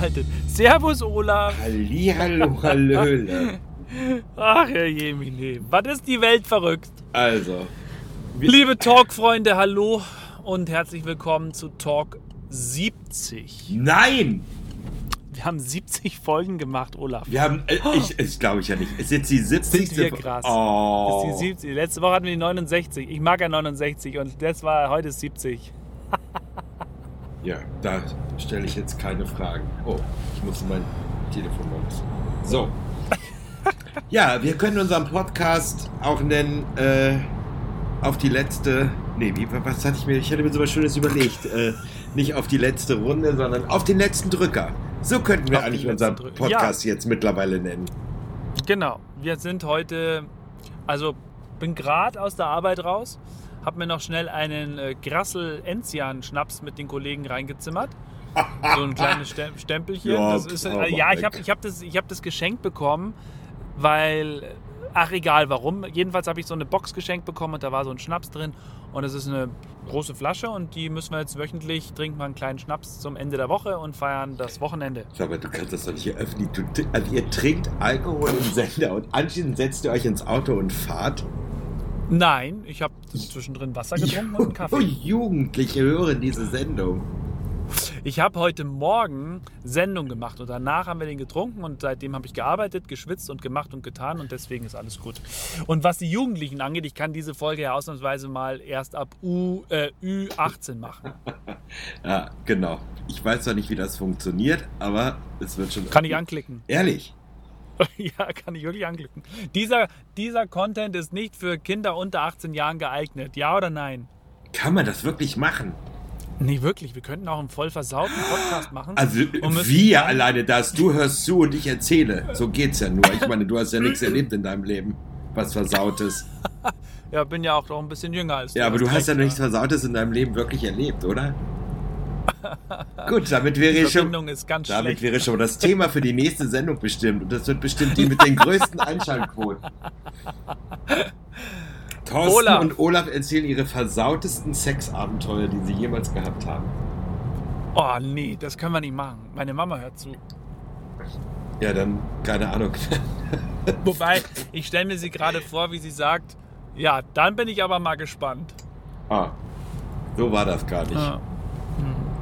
zugeschaltet. Servus, Olaf. Hallihallo, Hallöle. Ach, Herr Jemine, was ist die Welt verrückt? Also, Liebe Talk-Freunde, hallo und herzlich willkommen zu Talk 70. nein! Wir haben 70 Folgen gemacht, Olaf. Wir haben, äh, ich, das glaube ich ja nicht. Ist jetzt die 70. Sind wir krass. Oh. Ist die 70. Letzte Woche hatten wir die 69. Ich mag ja 69 und das war heute ist 70. Ja, da stelle ich jetzt keine Fragen. Oh, ich muss mein Telefon bisschen. So. Ja, wir können unseren Podcast auch nennen, äh, auf die letzte. Nee, wie, was hatte ich mir? Ich hatte mir so was Schönes überlegt. Äh, nicht auf die letzte Runde, sondern auf den letzten Drücker. So könnten wir Auf eigentlich unseren. Podcast jetzt mittlerweile nennen. Genau. Wir sind heute, also bin gerade aus der Arbeit raus, habe mir noch schnell einen äh, Grassel Enzian Schnaps mit den Kollegen reingezimmert. So ein kleines Stem Stempelchen. Ja, ist, äh, ja, ich habe ich hab das, ich hab das geschenkt bekommen, weil, ach egal warum. Jedenfalls habe ich so eine Box geschenkt bekommen und da war so ein Schnaps drin. Und es ist eine große Flasche und die müssen wir jetzt wöchentlich trinken wir einen kleinen Schnaps zum Ende der Woche und feiern das Wochenende. Sag mal, du kannst das doch nicht öffentlich. Du, also ihr trinkt Alkohol im Sender und anschließend setzt ihr euch ins Auto und fahrt. Nein, ich habe zwischendrin Wasser getrunken und einen Kaffee. Jugendliche hören diese Sendung. Ich habe heute Morgen Sendung gemacht und danach haben wir den getrunken und seitdem habe ich gearbeitet, geschwitzt und gemacht und getan und deswegen ist alles gut. Und was die Jugendlichen angeht, ich kann diese Folge ja ausnahmsweise mal erst ab U, äh, Ü18 machen. Ja, genau. Ich weiß zwar nicht, wie das funktioniert, aber es wird schon. Kann ich anklicken. Ehrlich. ja, kann ich wirklich anklicken. Dieser, dieser Content ist nicht für Kinder unter 18 Jahren geeignet. Ja oder nein? Kann man das wirklich machen? Nee, wirklich. Wir könnten auch einen voll versauten Podcast machen. Also, wir alleine das. Du hörst zu und ich erzähle. So geht's ja nur. Ich meine, du hast ja nichts erlebt in deinem Leben, was Versautes. Ja, bin ja auch noch ein bisschen jünger als du. Ja, aber du hast ja nichts Versautes in deinem Leben wirklich erlebt, oder? Gut, damit wäre schon. Damit wäre schon das Thema für die nächste Sendung bestimmt. Und das wird bestimmt die mit den größten Einschaltquoten. Thorsten Olaf. und Olaf erzählen ihre versautesten Sexabenteuer, die sie jemals gehabt haben. Oh nee, das können wir nicht machen. Meine Mama hört zu. Ja, dann, keine Ahnung. Wobei, ich stelle mir sie gerade vor, wie sie sagt, ja, dann bin ich aber mal gespannt. ah, so war das gar nicht. Ja.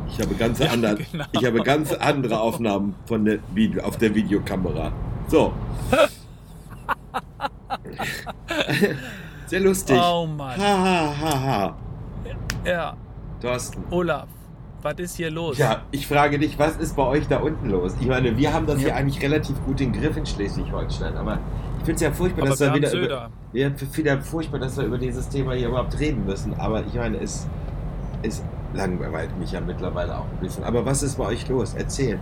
Ich habe ganz Ja, andere, genau. ich habe ganz andere Aufnahmen von der Video, auf der Videokamera. So. Sehr lustig. Oh Mann. Ha, ha, ha, ha. Ja, Thorsten. Olaf, was ist hier los? Ja, ich frage dich, was ist bei euch da unten los? Ich meine, wir haben das Ja. hier eigentlich relativ gut in Griff in Schleswig-Holstein, aber ich finde es ja furchtbar, aber dass wir wir wieder Söder. über, ja, wieder furchtbar, dass wir über dieses Thema hier überhaupt reden müssen. Aber ich meine, es, es langweilt mich ja mittlerweile auch ein bisschen. Aber was ist bei euch los? Erzähl.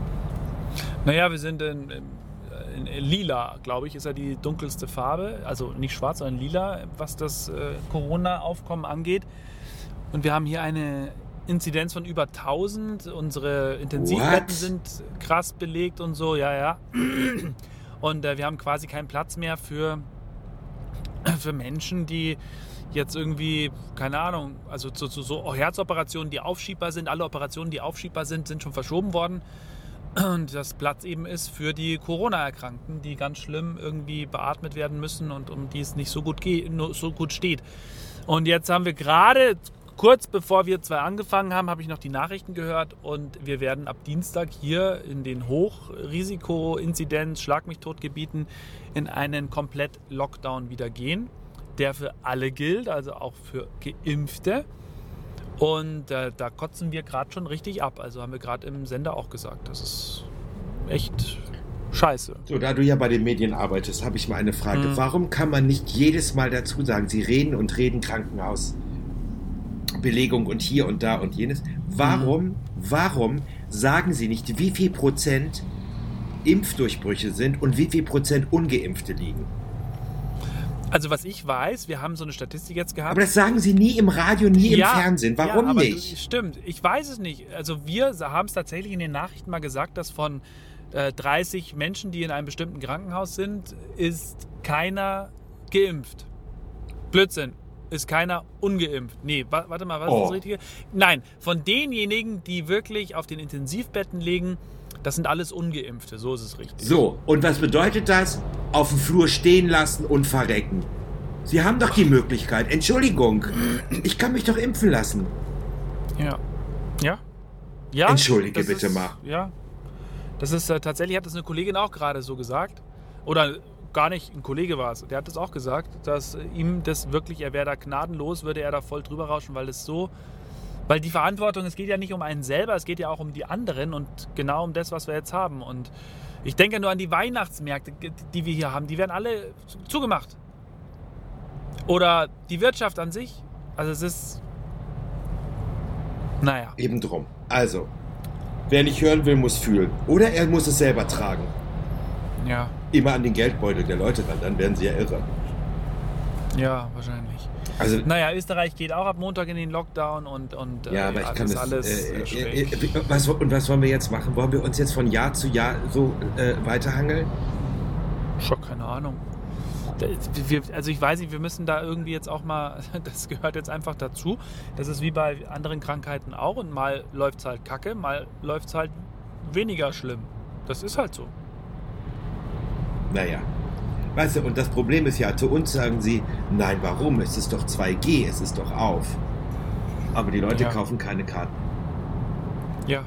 Naja, wir sind in, in, in lila, glaube ich, ist ja die dunkelste Farbe. Also nicht schwarz, sondern lila, was das äh, Corona-Aufkommen angeht. Und wir haben hier eine Inzidenz von über 1000. Unsere Intensivbetten What? sind krass belegt und so, ja, ja. Und äh, wir haben quasi keinen Platz mehr für, für Menschen, die jetzt irgendwie, keine Ahnung, also zu, zu so Herzoperationen, die aufschiebbar sind. Alle Operationen, die aufschiebbar sind, sind schon verschoben worden. Und das Platz eben ist für die Corona-Erkrankten, die ganz schlimm irgendwie beatmet werden müssen und um die es nicht so gut, geht, so gut steht. Und jetzt haben wir gerade, kurz bevor wir zwei angefangen haben, habe ich noch die Nachrichten gehört und wir werden ab Dienstag hier in den Hochrisiko-Inzidenz, Schlag mich tot Gebieten in einen komplett Lockdown wieder gehen, der für alle gilt, also auch für Geimpfte. Und äh, da kotzen wir gerade schon richtig ab. Also haben wir gerade im Sender auch gesagt. Das ist echt scheiße. So, da du ja bei den Medien arbeitest, habe ich mal eine Frage. Hm. Warum kann man nicht jedes Mal dazu sagen, Sie reden und reden Krankenhaus? Belegung und hier und da und jenes. Warum, warum sagen Sie nicht, wie viel Prozent Impfdurchbrüche sind und wie viel Prozent Ungeimpfte liegen? Also was ich weiß, wir haben so eine Statistik jetzt gehabt. Aber das sagen Sie nie im Radio, nie im Fernsehen. Warum ja, nicht? Du, stimmt, ich weiß es nicht. Also wir haben es tatsächlich in den Nachrichten mal gesagt, dass von äh, 30 Menschen, die in einem bestimmten Krankenhaus sind, ist keiner geimpft. Blödsinn. Ist keiner ungeimpft. Nee, wa warte mal, was ist Oh. das Richtige? Nein, von denjenigen, die wirklich auf den Intensivbetten liegen, Das sind alles Ungeimpfte, so ist es richtig. So, und was bedeutet das? Auf dem Flur stehen lassen und verrecken. Sie haben doch die Möglichkeit. Entschuldigung, ich kann mich doch impfen lassen. Ja. Ja? Ja. Entschuldige bitte ist, mal. Ja. Das ist äh, tatsächlich, hat das eine Kollegin auch gerade so gesagt. Oder gar nicht, ein Kollege war es. Der hat das auch gesagt, dass ihm das wirklich, er wäre da gnadenlos, würde er da voll drüber rauschen, weil das so. Weil die Verantwortung, es geht ja nicht um einen selber, es geht ja auch um die anderen und genau um das, was wir jetzt haben. Und ich denke nur an die Weihnachtsmärkte, die wir hier haben. Die werden alle zugemacht. Oder die Wirtschaft an sich. Also es ist. Naja. Eben drum. Also, wer nicht hören will, muss fühlen. Oder er muss es selber tragen. Ja. Immer an den Geldbeutel der Leute ran, dann werden sie ja irre. Ja, wahrscheinlich. Also, Naja, Österreich geht auch ab Montag in den Lockdown und, und ja, aber äh, ich kann das alles äh, äh, äh, was, und was wollen wir jetzt machen? Wollen wir uns jetzt von Jahr zu Jahr so äh, weiterhangeln? Schon keine Ahnung. Wir, also ich weiß nicht, wir müssen da irgendwie jetzt auch mal, das gehört jetzt einfach dazu. Das ist wie bei anderen Krankheiten auch und mal läuft es halt kacke, mal läuft es halt weniger schlimm. Das ist halt so. Naja. Weißt du, und das Problem ist ja, zu uns sagen sie, nein, warum? Es ist doch 2G, es ist doch auf. Aber die Leute Ja. kaufen keine Karten. Ja.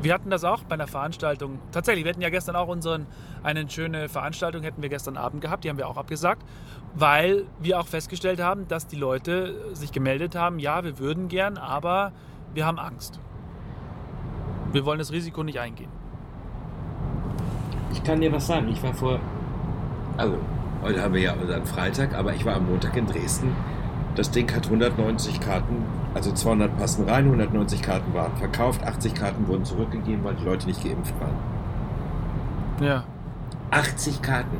Wir hatten das auch bei einer Veranstaltung. Tatsächlich, wir hatten ja gestern auch unseren, eine schöne Veranstaltung hätten wir gestern Abend gehabt, die haben wir auch abgesagt, weil wir auch festgestellt haben, dass die Leute sich gemeldet haben, ja, wir würden gern, aber wir haben Angst. Wir wollen das Risiko nicht eingehen. Ich kann dir was sagen. Ich war vor. Also, heute haben wir ja unseren Freitag, aber ich war am Montag in Dresden. Das Ding hat 190 Karten, also 200 passen rein, 190 Karten waren verkauft, 80 Karten wurden zurückgegeben, weil die Leute nicht geimpft waren. Ja. 80 Karten.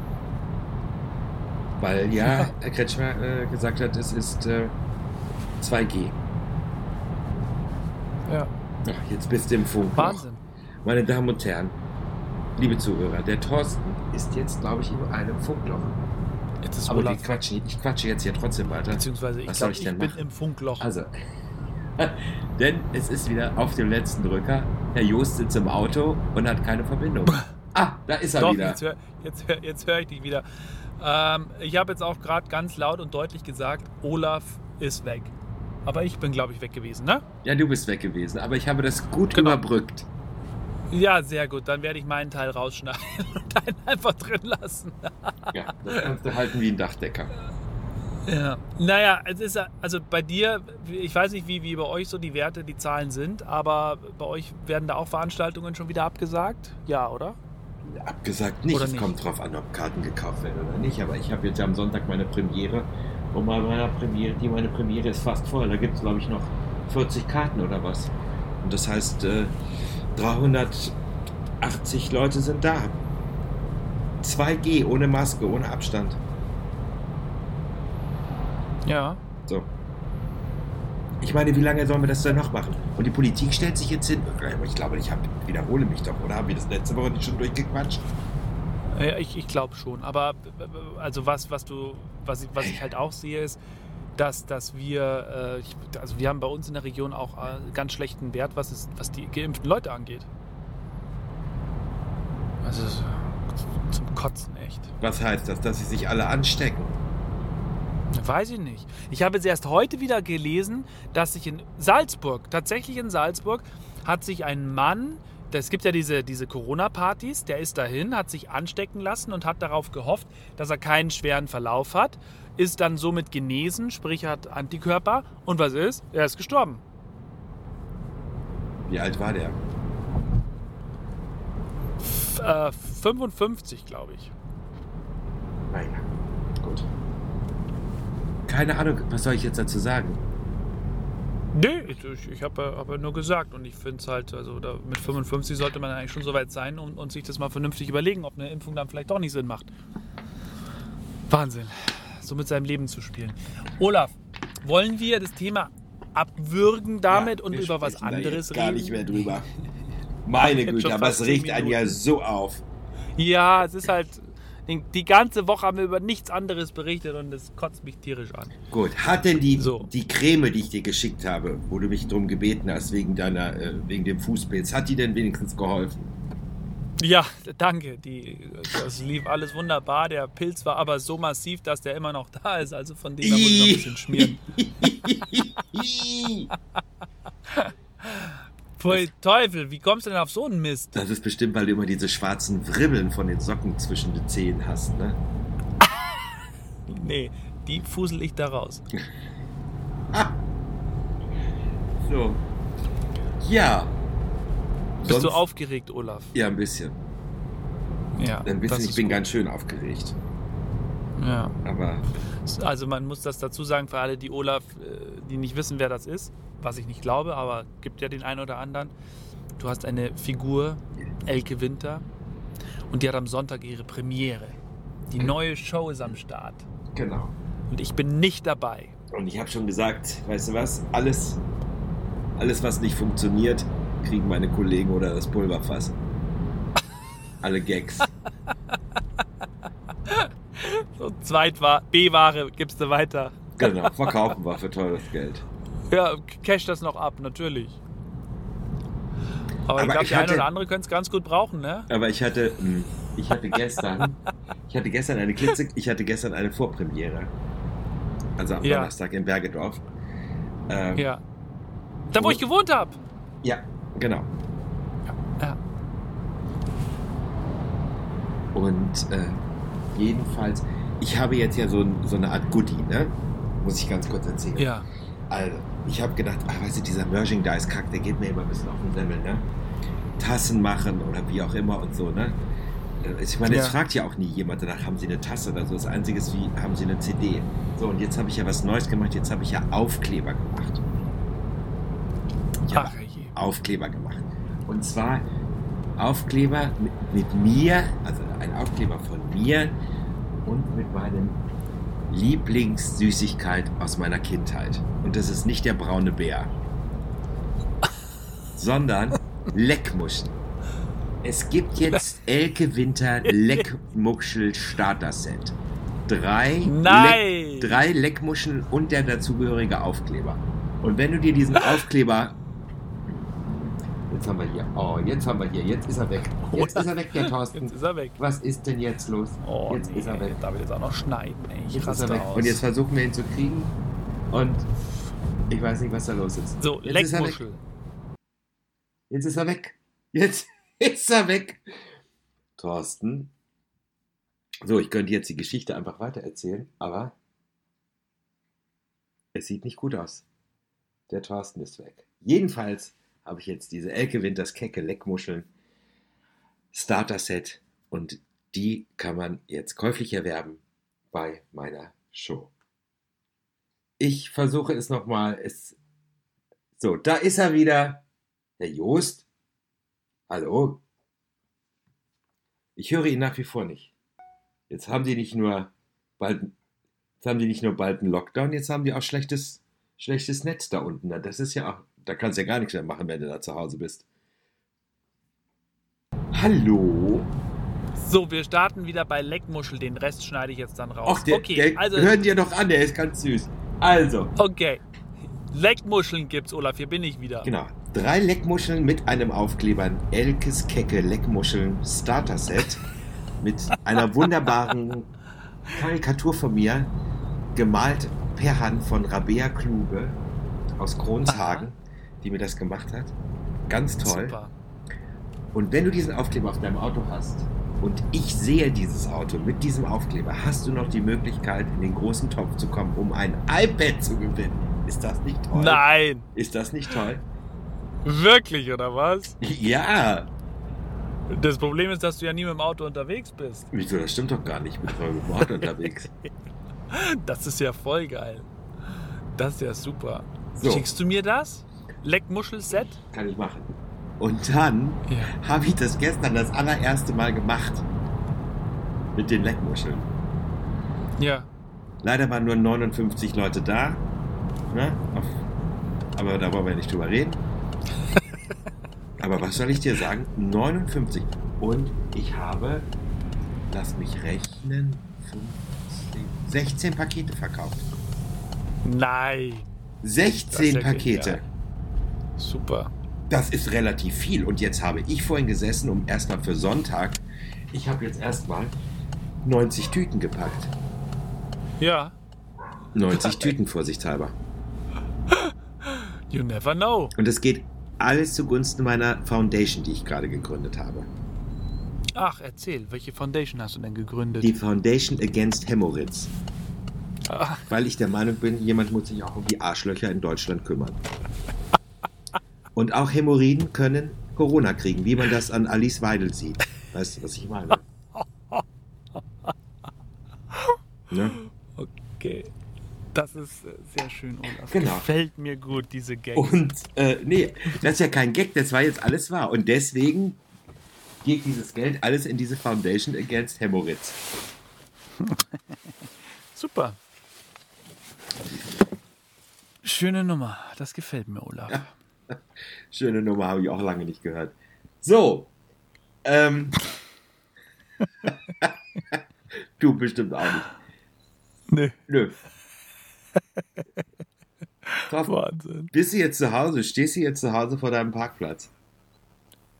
Weil ja, Herr Kretschmer äh, gesagt hat, es ist äh, 2G. Ja. Ach, jetzt bist du im Funk. Wahnsinn. Meine Damen und Herren, liebe Zuhörer, der Thorsten ist jetzt, glaube ich, in einem Funkloch. Jetzt ist Aber Olaf quatschen, ich quatsche jetzt hier trotzdem weiter. Beziehungsweise ich Was soll glaube, ich ich, denn bin machen? im Funkloch. Also, denn es ist wieder auf dem letzten Drücker. Herr Joost sitzt im Auto und hat keine Verbindung. Ah, da ist er Doch, wieder. jetzt höre jetzt hör, jetzt hör ich dich wieder. Ähm, ich habe jetzt auch gerade ganz laut und deutlich gesagt, Olaf ist weg. Aber ich bin, glaube ich, weg gewesen, ne? Ja, du bist weg gewesen, aber ich habe das gut Genau. überbrückt. Ja, sehr gut. Dann werde ich meinen Teil rausschneiden und deinen einfach drin lassen. Ja, das kannst du halten wie ein Dachdecker. Ja. Naja, es ist also bei dir, ich weiß nicht, wie, wie bei euch so die Werte, die Zahlen sind, aber bei euch werden da auch Veranstaltungen schon wieder abgesagt? Ja, oder? Abgesagt nicht. Oder es nicht? kommt drauf an, ob Karten gekauft werden oder nicht. Aber ich habe jetzt ja am Sonntag meine Premiere. Und bei meiner Premiere, die meine Premiere ist fast voll. Da gibt es, glaube ich, noch 40 Karten oder was. Und das heißt, äh, 380 Leute sind da. 2G, ohne Maske, ohne Abstand. Ja. So. Ich meine, wie lange sollen wir das denn noch machen? Und die Politik stellt sich jetzt hin. Ich glaube, ich hab, wiederhole mich doch. Oder haben wir das letzte Woche nicht schon durchgequatscht? Ja, ich, ich glaube schon. Aber äh, also was, was du, was ich, was ich halt auch sehe, ist, dass, dass wir, äh, also wir haben bei uns in der Region auch äh, ganz schlechten Wert, was, es, was die geimpften Leute angeht. Also ist zum Kotzen echt. Was heißt das? Dass sie sich alle anstecken? Weiß ich nicht. Ich habe es erst heute wieder gelesen, dass sich in Salzburg, tatsächlich in Salzburg, hat sich ein Mann, es gibt ja diese, diese Corona-Partys, der ist dahin, hat sich anstecken lassen und hat darauf gehofft, dass er keinen schweren Verlauf hat, ist dann somit genesen, sprich hat Antikörper und was ist? Er ist gestorben. Wie alt war der? F äh, 55, glaube ich. Naja, gut. Keine Ahnung, was soll ich jetzt dazu sagen? Nee, ich, ich, habe hab ja nur gesagt und ich finde es halt, also mit 55 sollte man eigentlich schon so weit sein und, und sich das mal vernünftig überlegen, ob eine Impfung dann vielleicht doch nicht Sinn macht. Wahnsinn, so mit seinem Leben zu spielen. Olaf, wollen wir das Thema abwürgen damit Ja, und über was anderes jetzt gar reden? nicht mehr drüber. Meine Güte, aber es regt einen ja so auf. Ja, es ist halt, die, die ganze Woche haben wir über nichts anderes berichtet und es kotzt mich tierisch an. Gut, hat denn die, So. die Creme, die ich dir geschickt habe, wo du mich drum gebeten hast, wegen deiner, äh, wegen dem Fußpilz, hat die denn wenigstens geholfen? Ja, danke. Die, das lief alles wunderbar. Der Pilz war aber so massiv, dass der immer noch da ist. Also von dem her muss ich noch ein bisschen schmieren. Pfui Teufel, wie kommst du denn auf so einen Mist? Das ist bestimmt, weil du immer diese schwarzen Wribbeln von den Socken zwischen den Zehen hast, ne? Nee, die fusel ich da raus. So. Ja. Bist du aufgeregt, Olaf? Ja, ein bisschen. Ja. Ein bisschen, ich bin gut. ganz schön aufgeregt. Ja. Aber Also man muss das dazu sagen für alle, die Olaf, äh, die nicht wissen, wer das ist, was ich nicht glaube, aber gibt ja den einen oder anderen. Du hast eine Figur, Elke Winter, und die hat am Sonntag ihre Premiere. Die neue Show ist am Start. genau. Und ich bin nicht dabei. Und ich habe schon gesagt, weißt du was? Alles, alles, was nicht funktioniert, kriegen meine Kollegen oder das Pulverfass. Alle Gags. So, Zweitware, B-Ware gibst du weiter. Genau, verkaufen wir für teures Geld. Ja, cash das noch ab, natürlich. Aber, Aber ich glaube, der eine hatte- oder andere könnte es ganz gut brauchen, ne? Aber ich hatte, mh, ich hatte gestern, ich hatte gestern eine Klitze, ich hatte gestern eine Vorpremiere. Also am Ja. Donnerstag in Bergedorf. Ähm, Ja. Da, wo ich gewohnt habe. ja, genau. Ja. Und äh, jedenfalls, ich habe jetzt ja so, so eine Art Goodie, ne? Muss ich ganz kurz erzählen. Ja. Also, ich habe gedacht, ach, weißt du, dieser Merging Dice Kack, der geht mir immer ein bisschen auf den Semmel, ne? Tassen machen oder wie auch immer und so, ne? Äh, Ich meine, jetzt Ja. fragt ja auch nie jemand danach, haben Sie eine Tasse oder so. Das Einzige ist, wie haben Sie eine CD? So, und jetzt habe ich ja was Neues gemacht, jetzt habe ich ja Aufkleber gemacht. Ich Ach. Aufkleber gemacht. Und zwar Aufkleber mit, mit mir, also ein Aufkleber von mir und mit meinem Lieblingssüßigkeit aus meiner Kindheit. Und das ist nicht der braune Bär, sondern Leckmuscheln. Es gibt jetzt Elke Winter Leckmuschel Starter Set. Drei, Nein! Leck, drei Leckmuscheln und der dazugehörige Aufkleber. Und wenn du dir diesen Aufkleber Jetzt haben wir hier. Oh, jetzt haben wir hier. Jetzt ist er weg. Jetzt ist er weg, der Thorsten. Jetzt ist er weg. Was ist denn jetzt los? Oh, jetzt nee, ist er weg. Da will jetzt auch noch schneiden, ey. Ich Jetzt ist er weg. aus. Und jetzt versuchen wir ihn zu kriegen. Und ich weiß nicht, was da los ist. so, jetzt ist er weg. Leckmuschel. Jetzt ist er weg. Jetzt ist er weg. Thorsten. So, ich könnte jetzt die Geschichte einfach weitererzählen, aber es sieht nicht gut aus. Der Thorsten ist weg. Jedenfalls habe ich jetzt diese Elke Winters Kecke Leckmuscheln Starter Set und die kann man jetzt käuflich erwerben bei meiner Show. Ich versuche es nochmal. So, da ist er wieder. Herr Joost? Hallo? Ich höre ihn nach wie vor nicht. Jetzt haben die nicht nur bald, jetzt haben die nicht nur bald einen Lockdown, jetzt haben die auch schlechtes, schlechtes Netz da unten. Das ist ja auch, da kannst du ja gar nichts mehr machen, wenn du da zu Hause bist. Hallo? So, wir starten wieder bei Leckmuschel. Den Rest schneide ich jetzt dann raus. Ach, der, okay, der, also, hören dir doch an, der ist ganz süß. Also, okay. Leckmuscheln gibt's, Olaf. Hier bin ich wieder. Genau. Drei Leckmuscheln mit einem Aufkleber. Elkes Kecke Leckmuscheln Starter Set. Mit einer wunderbaren Karikatur von mir. Gemalt per Hand von Rabea Kluge aus Kronshagen, die mir das gemacht hat. Ganz toll. Super. Und wenn du diesen Aufkleber auf deinem Auto hast und ich sehe dieses Auto mit diesem Aufkleber, hast du noch die Möglichkeit, in den großen Topf zu kommen, um ein iPad zu gewinnen. Ist das nicht toll? Nein. Ist das nicht toll? Wirklich, oder was? Ja. Das Problem ist, dass du ja nie mit dem Auto unterwegs bist. Wieso, das stimmt doch gar nicht. Ich bin voll mit dem Auto unterwegs. Das ist ja voll geil. Das ist ja super. So. Schickst du mir das? Leckmuschel-Set? Kann ich machen. Und dann Ja. habe ich das gestern das allererste Mal gemacht. Mit den Leckmuscheln. Ja. Leider waren nur 59 Leute da. Ne? Aber da wollen wir nicht drüber reden. aber was soll ich dir sagen? 59. Und ich habe, lass mich rechnen, 15, 16 Pakete verkauft. Nein. Das 16 ist ja Pakete. Super. Das ist relativ viel. Und jetzt habe ich vorhin gesessen, um erstmal für Sonntag. Ich habe jetzt erstmal 90 Tüten gepackt. Ja. 90 Tüten vorsichtshalber. You never know. Und es geht alles zugunsten meiner Foundation, die ich gerade gegründet habe. Ach, erzähl, welche Foundation hast du denn gegründet? Die Foundation Against Hämorrhoids. Weil ich der Meinung bin, jemand muss sich auch um die Arschlöcher in Deutschland kümmern. Und auch Hämorrhoiden können Corona kriegen, wie man das an Alice Weidel sieht. Weißt du, was ich meine? Ne? okay. Das ist äh, sehr schön, Olaf. Genau. Gefällt mir gut, diese Gags. Und äh, nee, das ist ja kein Gag, das war jetzt alles wahr. Und deswegen geht dieses Geld alles in diese Foundation Against Hämorrhoids. Super. Schöne Nummer. Das gefällt mir, Olaf. Schöne Nummer, habe ich auch lange nicht gehört. So. Ähm. du bestimmt auch nicht. Nee. Nö. Thorsten, Wahnsinn. Bist du jetzt zu Hause? Stehst du jetzt zu Hause vor deinem Parkplatz?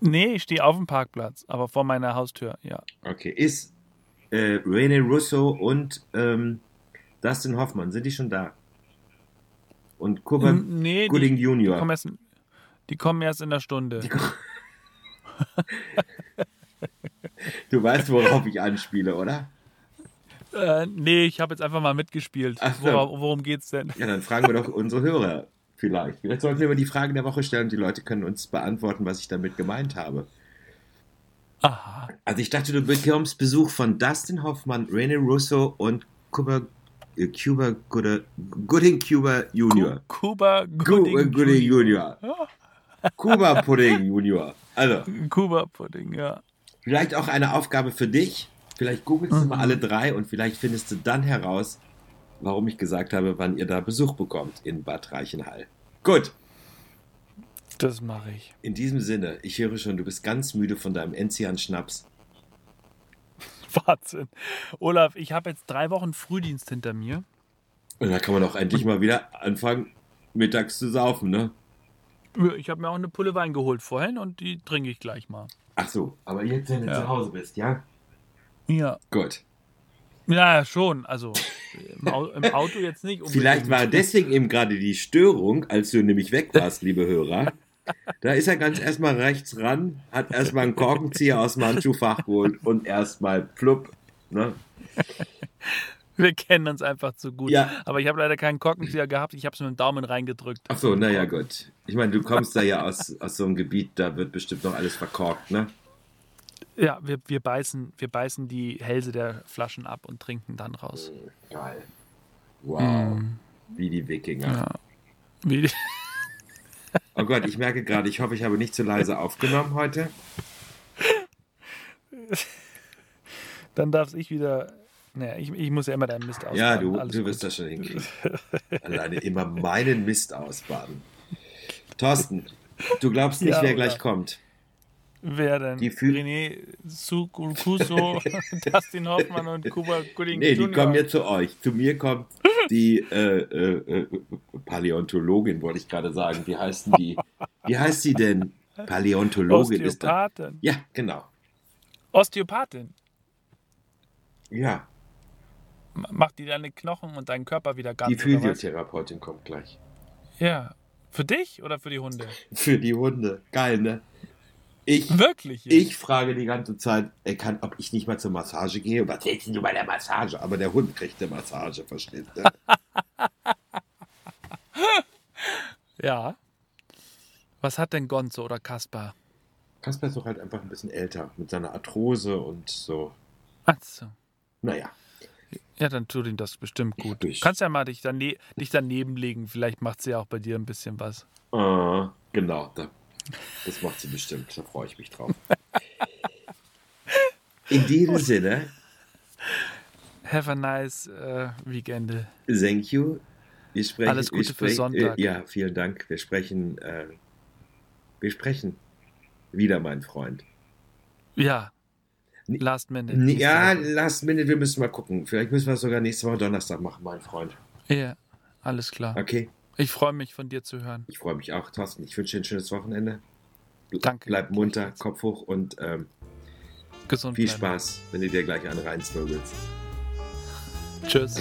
Nee, ich stehe auf dem Parkplatz, aber vor meiner Haustür, ja. Okay. Ist äh, Rene Russo und ähm, Dustin Hoffmann, sind die schon da? Und N- nee, die- Gooding Die Jr. kommen, erst, die kommen erst in der Stunde. Du weißt, worauf ich anspiele, oder? Äh, nee, ich habe jetzt einfach mal mitgespielt. Ach so. Worum, worum geht's denn? Ja, dann fragen wir doch unsere Hörer vielleicht. Vielleicht sollten wir mal die Fragen der Woche stellen und die Leute können uns beantworten, was ich damit gemeint habe. Aha. Also ich dachte, du bekommst Besuch von Dustin Hoffmann, Rene Russo und Cuba, äh, Cuba Gooding Cuba Junior. Gu- Gooding, äh, Gooding Junior. Junior. Kuba Pudding Junior. Also, Kuba Pudding, ja. vielleicht auch eine Aufgabe für dich. Vielleicht googelst du Mhm. mal alle drei und vielleicht findest du dann heraus, warum ich gesagt habe, wann ihr da Besuch bekommt in Bad Reichenhall. Gut, Das mache ich. in diesem Sinne, ich höre schon, du bist ganz müde von deinem Enzian-Schnaps. Wahnsinn. Olaf, ich habe jetzt drei Wochen Frühdienst hinter mir. Und da kann man auch endlich mal wieder anfangen, mittags zu saufen, ne? Ich habe mir auch eine Pulle Wein geholt vorhin und die trinke ich gleich mal. Ach so, aber jetzt, wenn du Ja. zu Hause bist, ja? Ja. Gut. Ja, schon. Also im, Au im Auto jetzt nicht. unbedingt. Vielleicht war deswegen eben gerade die Störung, als du nämlich weg warst, liebe Hörer. Da ist er ganz erstmal rechts ran, hat erstmal einen Korkenzieher aus dem Handschuhfach geholt und erstmal plupp. Ne? Wir kennen uns einfach zu gut. Ja. Aber ich habe leider keinen Korkenzieher gehabt. Ich habe es mit dem Daumen reingedrückt. Ach so, naja, gut. Ich meine, du kommst da ja aus, aus so einem Gebiet, da wird bestimmt noch alles verkorkt, ne? Ja, wir, wir, beißen, wir beißen die Hälse der Flaschen ab und trinken dann raus. Geil. Wow. Wie die Wikinger. Ja. Wie, Oh Gott, ich merke gerade, ich hoffe, ich habe nicht zu leise aufgenommen heute. dann darf ich wieder. Naja, ich, ich muss ja immer deinen Mist ausbaden. Ja, du, du wirst das schon hinkriegen. Alleine immer meinen Mist ausbaden. Thorsten, du glaubst nicht, Ja, wer oder? gleich kommt. Wer denn? Die Fü- René Sukuso, Dustin Hoffmann und Kuba Gooding Nee, die Jr. kommen jetzt zu euch. Zu mir kommt die äh, äh, äh, Paläontologin, wollte ich gerade sagen. Wie heißt denn die? Wie heißt sie denn? Paläontologin ist da. Ja, genau. Osteopathin. Ja, Macht die deine Knochen und deinen Körper wieder ganz? die? Physiotherapeutin kommt gleich. Ja. Für dich oder für die Hunde? Für die Hunde. Geil, ne? Ich, Wirklich? jetzt? ich frage die ganze Zeit, er kann, ob ich nicht mal zur Massage gehe. Was willst du bei der Massage? Aber der Hund kriegt eine Massage, verstehst du? Ja. Was hat denn Gonzo oder Kaspar? Kasper ist doch halt einfach ein bisschen älter mit seiner Arthrose und so. Achso. Naja, Ja, dann tut ihm das bestimmt gut. Ich- Kannst ja mal dich, dane dich daneben legen. Vielleicht macht sie ja auch bei dir ein bisschen was. äh, genau, da, das macht sie bestimmt. Da freue ich mich drauf. In diesem Sinne, Have a nice äh, Weekend. thank you. Wir sprechen, Alles Gute wir für sprechen, Sonntag. Äh, ja, vielen Dank. Wir sprechen, äh, wir sprechen wieder, mein Freund. Ja. Last Minute. N ja, Last Minute, wir müssen mal gucken. Vielleicht müssen wir es sogar nächste Woche Donnerstag machen, mein Freund. Ja, yeah, alles klar. Okay. Ich freue mich, von dir zu hören. Ich freue mich auch, Thorsten. Ich wünsche dir ein schönes Wochenende. Danke. Bleib munter, Kopf hoch und ähm, Gesund viel bleiben. Spaß, wenn du dir gleich einen reinzwirbelst. Tschüss.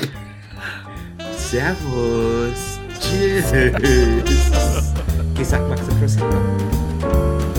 Servus. Tschüss. Ich sag Max Christopher.